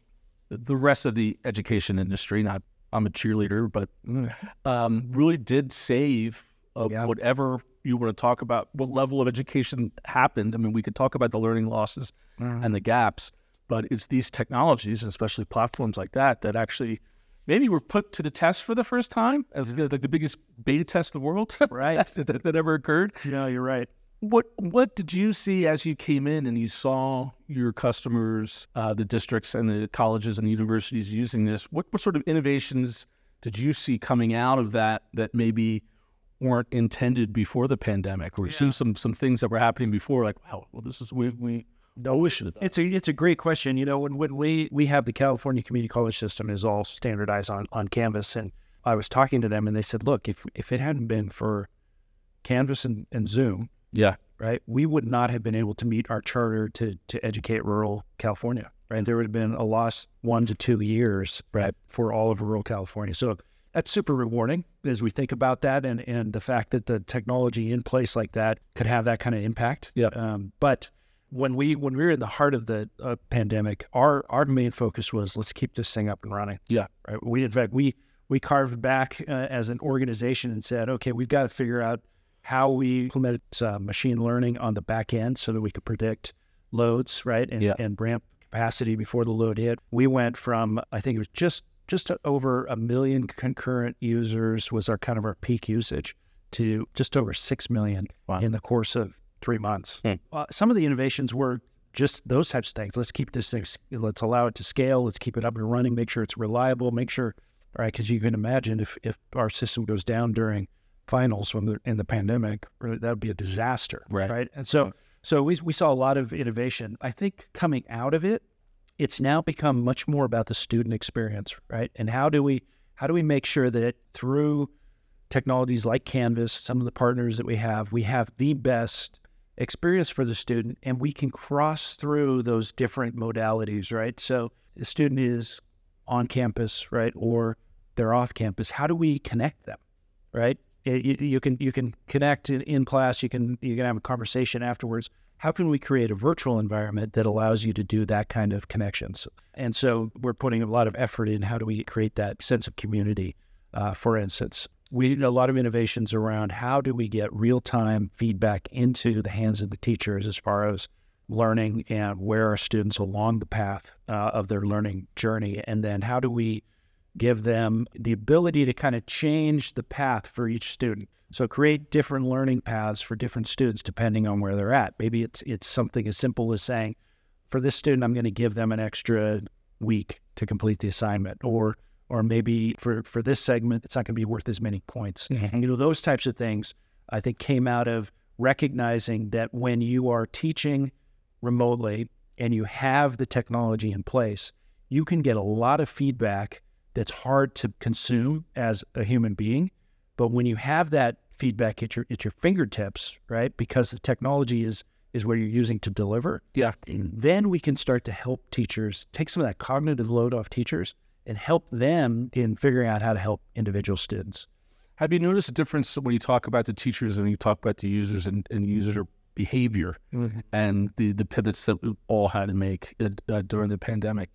the rest of the education industry, not I'm a cheerleader, but um, really did save uh, Yeah. whatever you want to talk about, what level of education happened. I mean, we could talk about the learning losses Mm. and the gaps, but it's these technologies, and especially platforms like that, that actually maybe were put to the test for the first time as like the biggest beta test in the world, Right. that, that ever occurred. No, you're right. What what did you see as you came in and you saw your customers, uh, the districts and the colleges and universities using this? What, what sort of innovations did you see coming out of that that maybe weren't intended before the pandemic, or you see some some things that were happening before? Like, wow, well, this is we we we should have. It's a it's a great question. You know, when when we we have the California Community College system is all standardized on on Canvas, and I was talking to them, and they said, look, if if it hadn't been for Canvas and, and Zoom, Yeah, right, we would not have been able to meet our charter to to educate rural California. Right, there would have been a lost one to two years, right, for all of rural California. So that's super rewarding as we think about that, and and the fact that the technology in place like that could have that kind of impact. Yeah. Um, but when we when we were in the heart of the uh, pandemic, our our main focus was let's keep this thing up and running. Yeah. Right. We in fact we we carved back uh, as an organization and said, okay, we've got to figure out how we implement uh, machine learning on the back end so that we could predict loads, right, and, Yeah. and ramp capacity before the load hit. We went from I think it was just just over a million concurrent users was our kind of our peak usage to just over six million Wow. in the course of three months. Hmm. Uh, some of the innovations were just those types of things. Let's keep this thing, let's allow it to scale. Let's keep it up and running. Make sure it's reliable. Make sure, right? because you can imagine if if our system goes down during finals when they're in the pandemic, really, that would be a disaster, Right. Right. And so, so we we saw a lot of innovation. I think coming out of it, it's now become much more about the student experience, right? And how do we how do we make sure that through technologies like Canvas, some of the partners that we have, we have the best experience for the student and we can cross through those different modalities, right? So the student is on campus, right? Or they're off campus. How do we connect them, right? You, you can you can connect in, in class. You can you can have a conversation afterwards. How can we create a virtual environment that allows you to do that kind of connections? And so we're putting a lot of effort in how do we create that sense of community. Uh, for instance, we did a lot of innovations around how do we get real time feedback into the hands of the teachers as far as learning and where are students along the path uh, of their learning journey, and then how do we give them the ability to kind of change the path for each student. So create different learning paths for different students depending on where they're at. Maybe it's it's something as simple as saying, for this student, I'm going to give them an extra week to complete the assignment, or or maybe for for this segment, it's not going to be worth as many points. Mm-hmm. You know, those types of things I think came out of recognizing that when you are teaching remotely and you have the technology in place, you can get a lot of feedback that's hard to consume as a human being. But when you have that feedback at your at your fingertips, right? Because the technology is is where you're using to deliver, yeah. Mm-hmm. then we can start to help teachers take some of that cognitive load off teachers and help them in figuring out how to help individual students. Have you noticed a difference when you talk about the teachers and you talk about the users and, and user behavior and the, the pivots that we all had to make uh, uh, during the pandemic?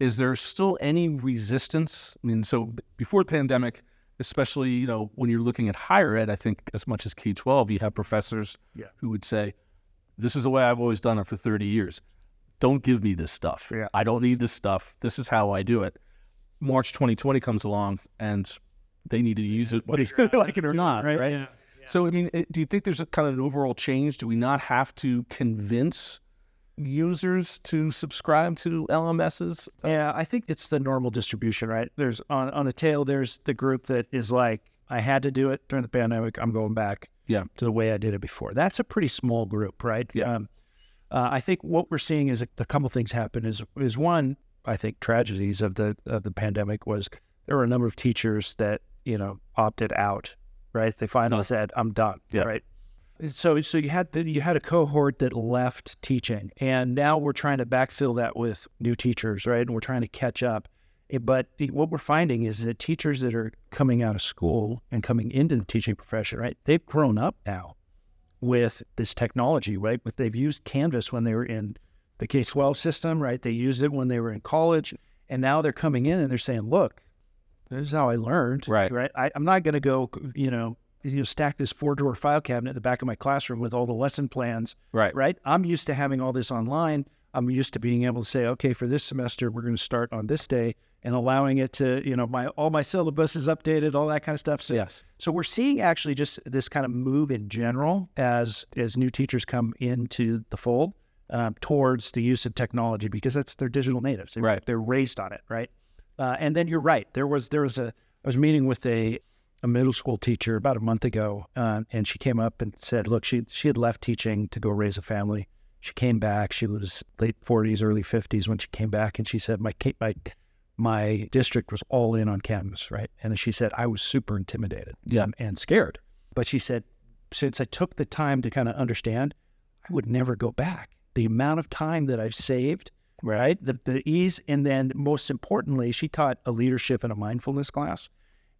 Is there still any resistance? I mean, so before the pandemic, especially you know when you're looking at higher ed, I think as much as K twelve, you have professors Yeah. who would say, "This is the way I've always done it for 30 years. Don't give me this stuff. Yeah. I don't need this stuff. This is how I do it." March 2020 comes along and they need to use it whether you like it or not, right? Right. So, I mean, it- do you think there's a kind of an overall change? Do we not have to convince users to subscribe to LMSs? Yeah, I think it's the normal distribution, right? There's on on the tail. There's the group that is like, I had to do it during the pandemic. I'm going back, Yeah. to the way I did it before. That's a pretty small group, right? Yeah. Um, uh, I think what we're seeing is a, a couple things happen. Is is one, I think tragedies of the of the pandemic was there were a number of teachers that you know opted out, right? They finally No. said, "I'm done," Yeah. right? So, so you had the, you had a cohort that left teaching, and now we're trying to backfill that with new teachers, right? And we're trying to catch up. Eh, But what we're finding is that teachers that are coming out of school and coming into the teaching profession, right? They've grown up now with this technology, right? But they've used Canvas when they were in the K 12 system, right? They used it when they were in college. And now they're coming in and they're saying, look, this is how I learned. Right. Right. I, I'm not going to go, you know, you know, stack this four drawer file cabinet in the back of my classroom with all the lesson plans. Right. Right. I'm used to having all this online. I'm used to being able to say, okay, for this semester, we're going to start on this day and allowing it to, you know, my all my syllabus is updated, all that kind of stuff. So, Yes. so we're seeing actually just this kind of move in general as as new teachers come into the fold um, towards the use of technology because that's their digital natives. They're, Right. They're raised on it, right? Uh, and then you're right. There was there was a I was meeting with a a middle school teacher about a month ago, uh, and she came up and said, "Look, she she had left teaching to go raise a family. She came back. She was late 40s, early 50s when she came back, and she said, my my my district was all in on Canvas, right? And she said I was super intimidated, Yeah. and, and scared. But she said, since I took the time to kind of understand, I would never go back. The amount of time that I've saved, right? The the ease, and then most importantly, she taught a leadership and a mindfulness class,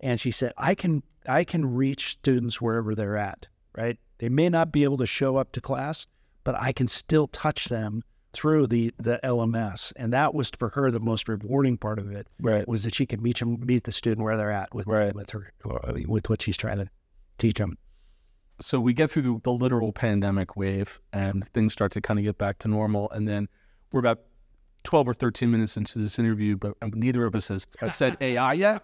and she said I can I can reach students wherever they're at, right? They may not be able to show up to class, but I can still touch them through the the LMS, and that was for her the most rewarding part of it Right. was that she could meet them, meet the student where they're at with Right. with her with what she's trying to teach them. So we get through the, the literal pandemic wave and things start to kind of get back to normal and then we're about 12 or 13 minutes into this interview but neither of us has, has said ai yet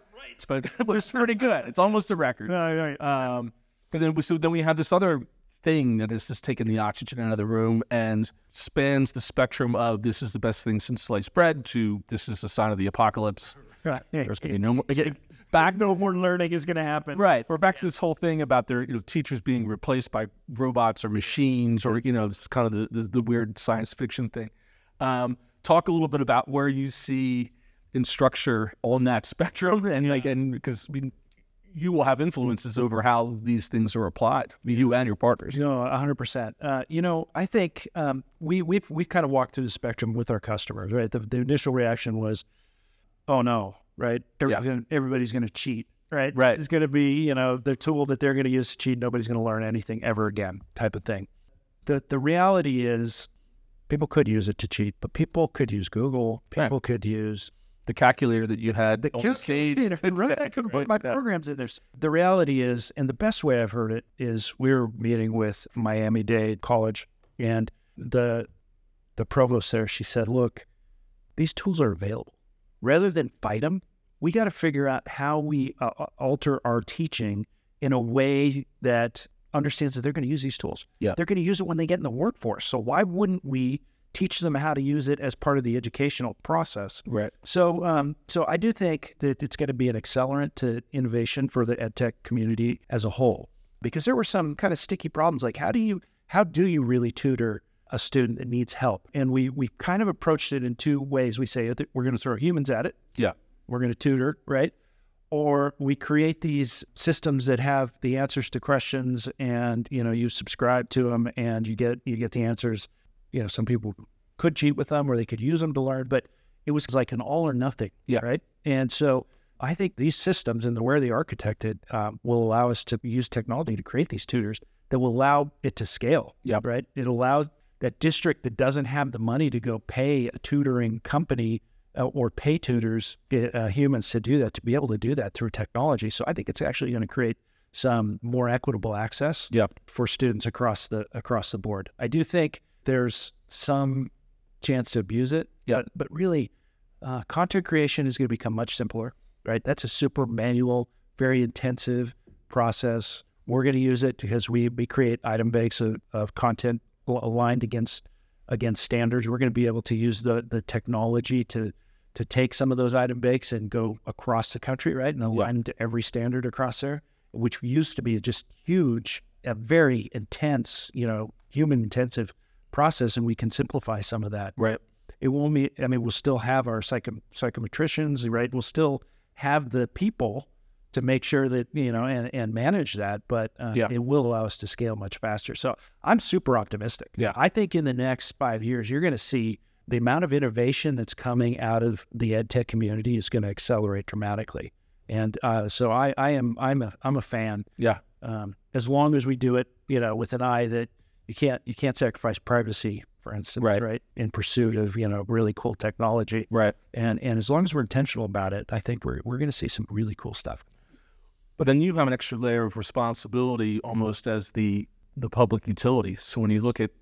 right. but it's pretty good it's almost a record Right, um, but then we, so then we have this other thing that has just taken the oxygen out of the room and spans the spectrum of this is the best thing since sliced bread to this is the sign of the apocalypse Right. there's going to be no more back no more learning is going to happen. Right. We're back to this whole thing about their you know, teachers being replaced by robots or machines or, you know, this is kind of the, the, the weird science fiction thing. Um, talk a little bit about where you see Instructure on that spectrum and like, and because I mean, you will have influences over how these things are applied, you and your partners. You No, hundred percent. Uh, you know, I think um, we we've we've kind of walked through the spectrum with our customers. Right. The, the initial reaction was, "Oh no!" Right. Everybody's gonna, everybody's going to cheat. Right. Right. It's going to be you know the tool that they're going to use to cheat. Nobody's going to learn anything ever again. Type of thing. The the reality is, people could use it to cheat, but people could use Google. Right. People could use The calculator that you had the stage. Right, I could put my programs in there. The reality is, and the best way I've heard it is, we were meeting with Miami Dade College, and the the provost there, she said, "Look, these tools are available. Rather than fight them, we got to figure out how we uh, uh, alter our teaching in a way that understands that they're going to use these tools. Yeah. they're going to use it when they get in the workforce. So why wouldn't we?" Teach them how to use it as part of the educational process. Right. So, um, so I do think that it's going to be an accelerant to innovation for the edtech community as a whole, because there were some kind of sticky problems. Like, how do you how do you really tutor a student that needs help? And we we kind of approached it in two ways. We say we're going to throw humans at it. Yeah. We're going to tutor, right? Or we create these systems that have the answers to questions, and you know, you subscribe to them, and you get you get the answers. You know, some people could cheat with them, or they could use them to learn, but it was like an all or nothing. Yeah. Right. And so I think these systems and the way they're architected um, will allow us to use technology to create these tutors that will allow it to scale. Yeah. Right. It allows that district that doesn't have the money to go pay a tutoring company uh, or pay tutors, uh, humans to do that, to be able to do that through technology. So I think it's actually going to create some more equitable access Yep. for students across the across the board. I do think there's some chance to abuse it, Yeah. but, but really, uh, content creation is going to become much simpler, right? That's a super manual, very intensive process. We're going to use it because we, we create item banks of, of content aligned against against standards. We're going to be able to use the the technology to to take some of those item banks and go across the country, right, and align them to every standard across there, which used to be just huge, a very intense, you know, human intensive process, and we can simplify some of that. Right. It won't be. I mean, we'll still have our psycho, psychometricians, right? We'll still have the people to make sure that you know and, and manage that, but uh, Yeah. it will allow us to scale much faster. So I'm super optimistic. Yeah. I think in the next five years, you're going to see the amount of innovation that's coming out of the ed tech community is going to accelerate dramatically. And uh, so I, I am I'm a I'm a fan Yeah. um, as long as we do it, you know, with an eye that you can't you can't sacrifice privacy, for instance, Right. right? In pursuit of you know really cool technology, Right. and and as long as we're intentional about it, I think we're we're going to see some really cool stuff. But then you have an extra layer of responsibility almost as the the public utility. So when you look at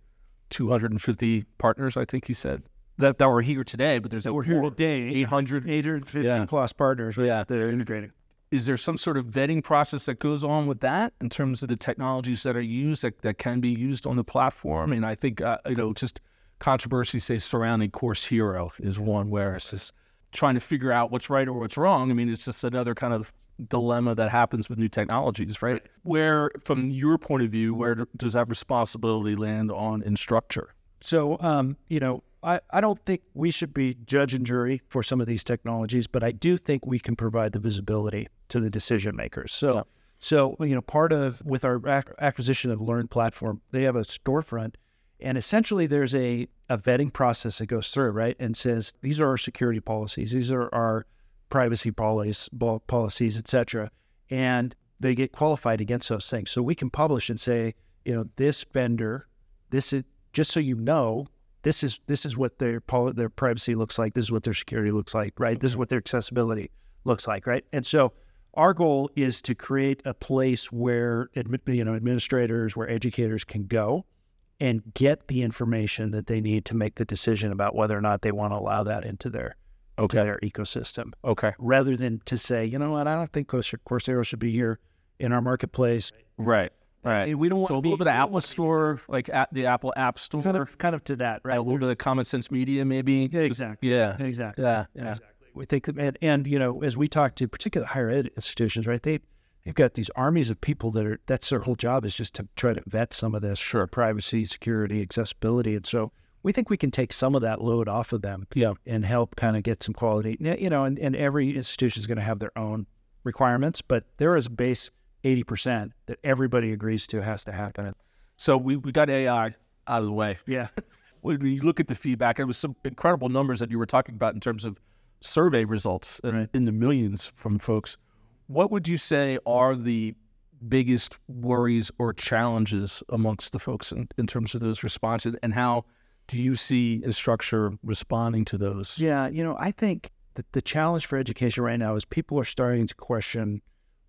250 partners, I think you said that, that were here today, but there's That we're here today, 800. 850 Yeah. plus partners Yeah. that are integrating. Is there some sort of vetting process that goes on with that in terms of the technologies that are used that, that can be used on the platform? And I think, uh, you know, just controversy, say, surrounding Course Hero is one where it's just trying to figure out what's right or what's wrong. I mean, it's just another kind of dilemma that happens with new technologies, right? Where, from your point of view, where does that responsibility land on Instructure? So, um, you know, I, I don't think we should be judge and jury for some of these technologies, but I do think we can provide the visibility to the decision makers. So, so you know, part of with our ac- acquisition of LearnPlatform, they have a storefront, and essentially there's a a vetting process that goes through, right, and says these are our security policies, these are our privacy policies, policies, et cetera, and they get qualified against those things. So we can publish and say, you know, this vendor, this is just so you know, this is this is what their their privacy looks like. This is what their security looks like, right? This is what their accessibility looks like, right? And so our goal is to create a place where admi- you know administrators, where educators can go and get the information that they need to make the decision about whether or not they want to allow that into their into their ecosystem, Okay. rather than to say, you know what, I don't think Course Hero, should be here in our marketplace. Right. Right. And we don't want So a to be little bit of Apple Store, like at the Apple App Store, kind of kind of to that, right? a little bit of Common Sense Media, maybe. Yeah, Just- exactly. yeah. exactly. Yeah. Yeah. Exactly. We think, and, and you know, as we talk to particular higher ed institutions, right? They they've got these armies of people that are that's their whole job is just to try to vet some of this sure privacy, security, accessibility, and so we think we can take some of that load off of them, Yeah. and help kind of get some quality. You know, and, and every institution is going to have their own requirements, but there is a base eighty percent that everybody agrees to has to happen. So we, we got AI out of the way. Yeah. When you look at the feedback, it was some incredible numbers that you were talking about in terms of survey results in- Right. in the millions from folks. What would you say are the biggest worries or challenges amongst the folks in, in terms of those responses, and how do you see the structure responding to those? Yeah, you know, I think that the challenge for education right now is people are starting to question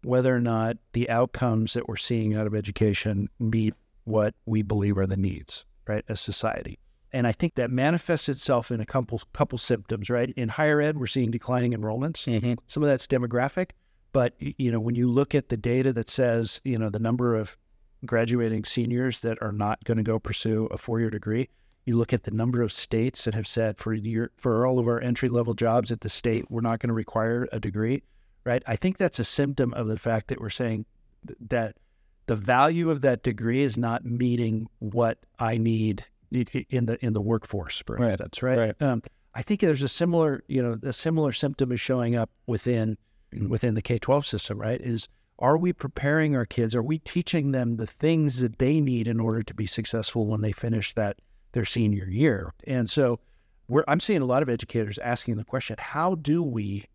whether or not the outcomes that we're seeing out of education meet what we believe are the needs, right, as society. And I think that manifests itself in a couple couple symptoms, right? In higher ed, we're seeing declining enrollments. Mhm. Some of that's demographic, but you know, when you look at the data that says, you know, the number of graduating seniors that are not going to go pursue a four-year degree, you look at the number of states that have said for your for all of our entry level jobs at the state, we're not going to require a degree, right? I think that's a symptom of the fact that we're saying th- that the value of that degree is not meeting what I need in the in the workforce, for Right, instance, right? right. Um, I think there's a similar, you know, a similar symptom is showing up within Mm. within the K twelve system, right? Is are we preparing our kids? Are we teaching them the things that they need in order to be successful when they finish that their senior year? And so, I'm seeing a lot of educators asking the question: How do we,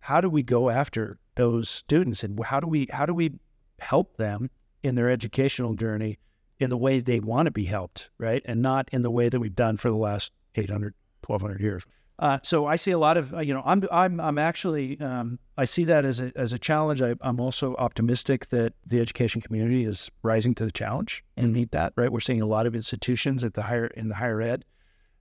how do we go after those students, and how do we how do we help them in their educational journey in the way they want to be helped, right? And not in the way that we've done for the last 800, 1200 years. Uh, so I see a lot of, uh, you know, I'm, I'm, I'm actually, um, I see that as a, as a challenge. I, I'm also optimistic that the education community is rising to the challenge and meet that, right? We're seeing a lot of institutions at the higher, in the higher ed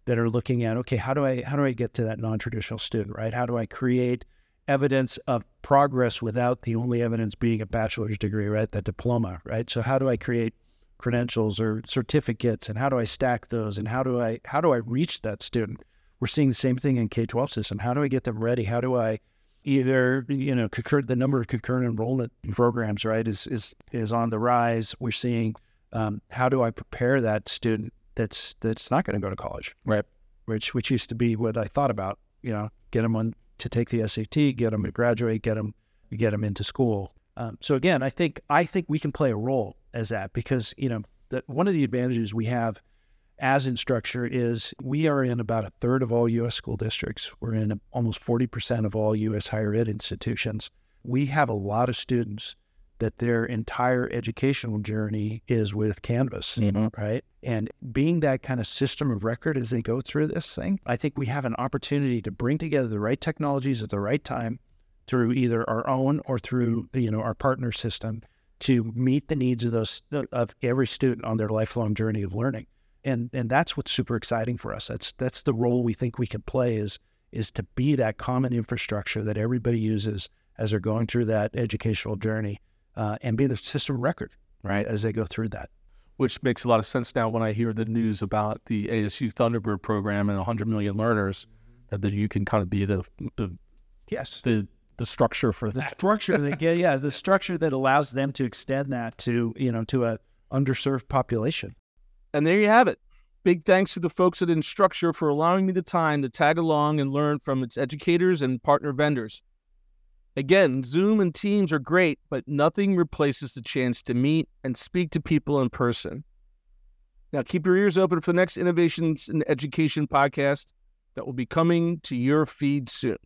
that are looking at, okay, how do I, how do I get to that non-traditional student, right? How do I create evidence of progress without the only evidence being a bachelor's degree, right? That diploma, right? So how do I create credentials or certificates and how do I stack those and how do I how do I reach that student? We're seeing the same thing in K twelve system. How do I get them ready? How do I either you know concur the number of concurrent enrollment programs right is is is on the rise. We're seeing um, how do I prepare that student that's that's not going to go to college, Right. Which which used to be what I thought about. You know, get them on to take the SAT, get them to graduate, get them get them into school. Um, so again, I think I think we can play a role as that because you know that one of the advantages we have as Instructure is we are in about a third of all U.S. school districts. We're in almost forty percent of all U.S. higher ed institutions. We have a lot of students that their entire educational journey is with Canvas, Mm-hmm. right? And being that kind of system of record as they go through this thing, I think we have an opportunity to bring together the right technologies at the right time through either our own or through you know our partner system to meet the needs of those of every student on their lifelong journey of learning. And and that's what's super exciting for us. That's that's the role we think we can play is is to be that common infrastructure that everybody uses as they're going through that educational journey uh, and be the system record, right, as they go through that. Which makes a lot of sense now when I hear the news about the ASU Thunderbird program and 100 million learners, that then you can kind of be the the Yes. the, the structure for The structure that yeah, yeah, the structure that allows them to extend that to, you know, to a underserved population. And there you have it. Big thanks to the folks at Instructure for allowing me the time to tag along and learn from its educators and partner vendors. Again, Zoom and Teams are great, but nothing replaces the chance to meet and speak to people in person. Now, keep your ears open for the next Innovations in Education podcast that will be coming to your feed soon.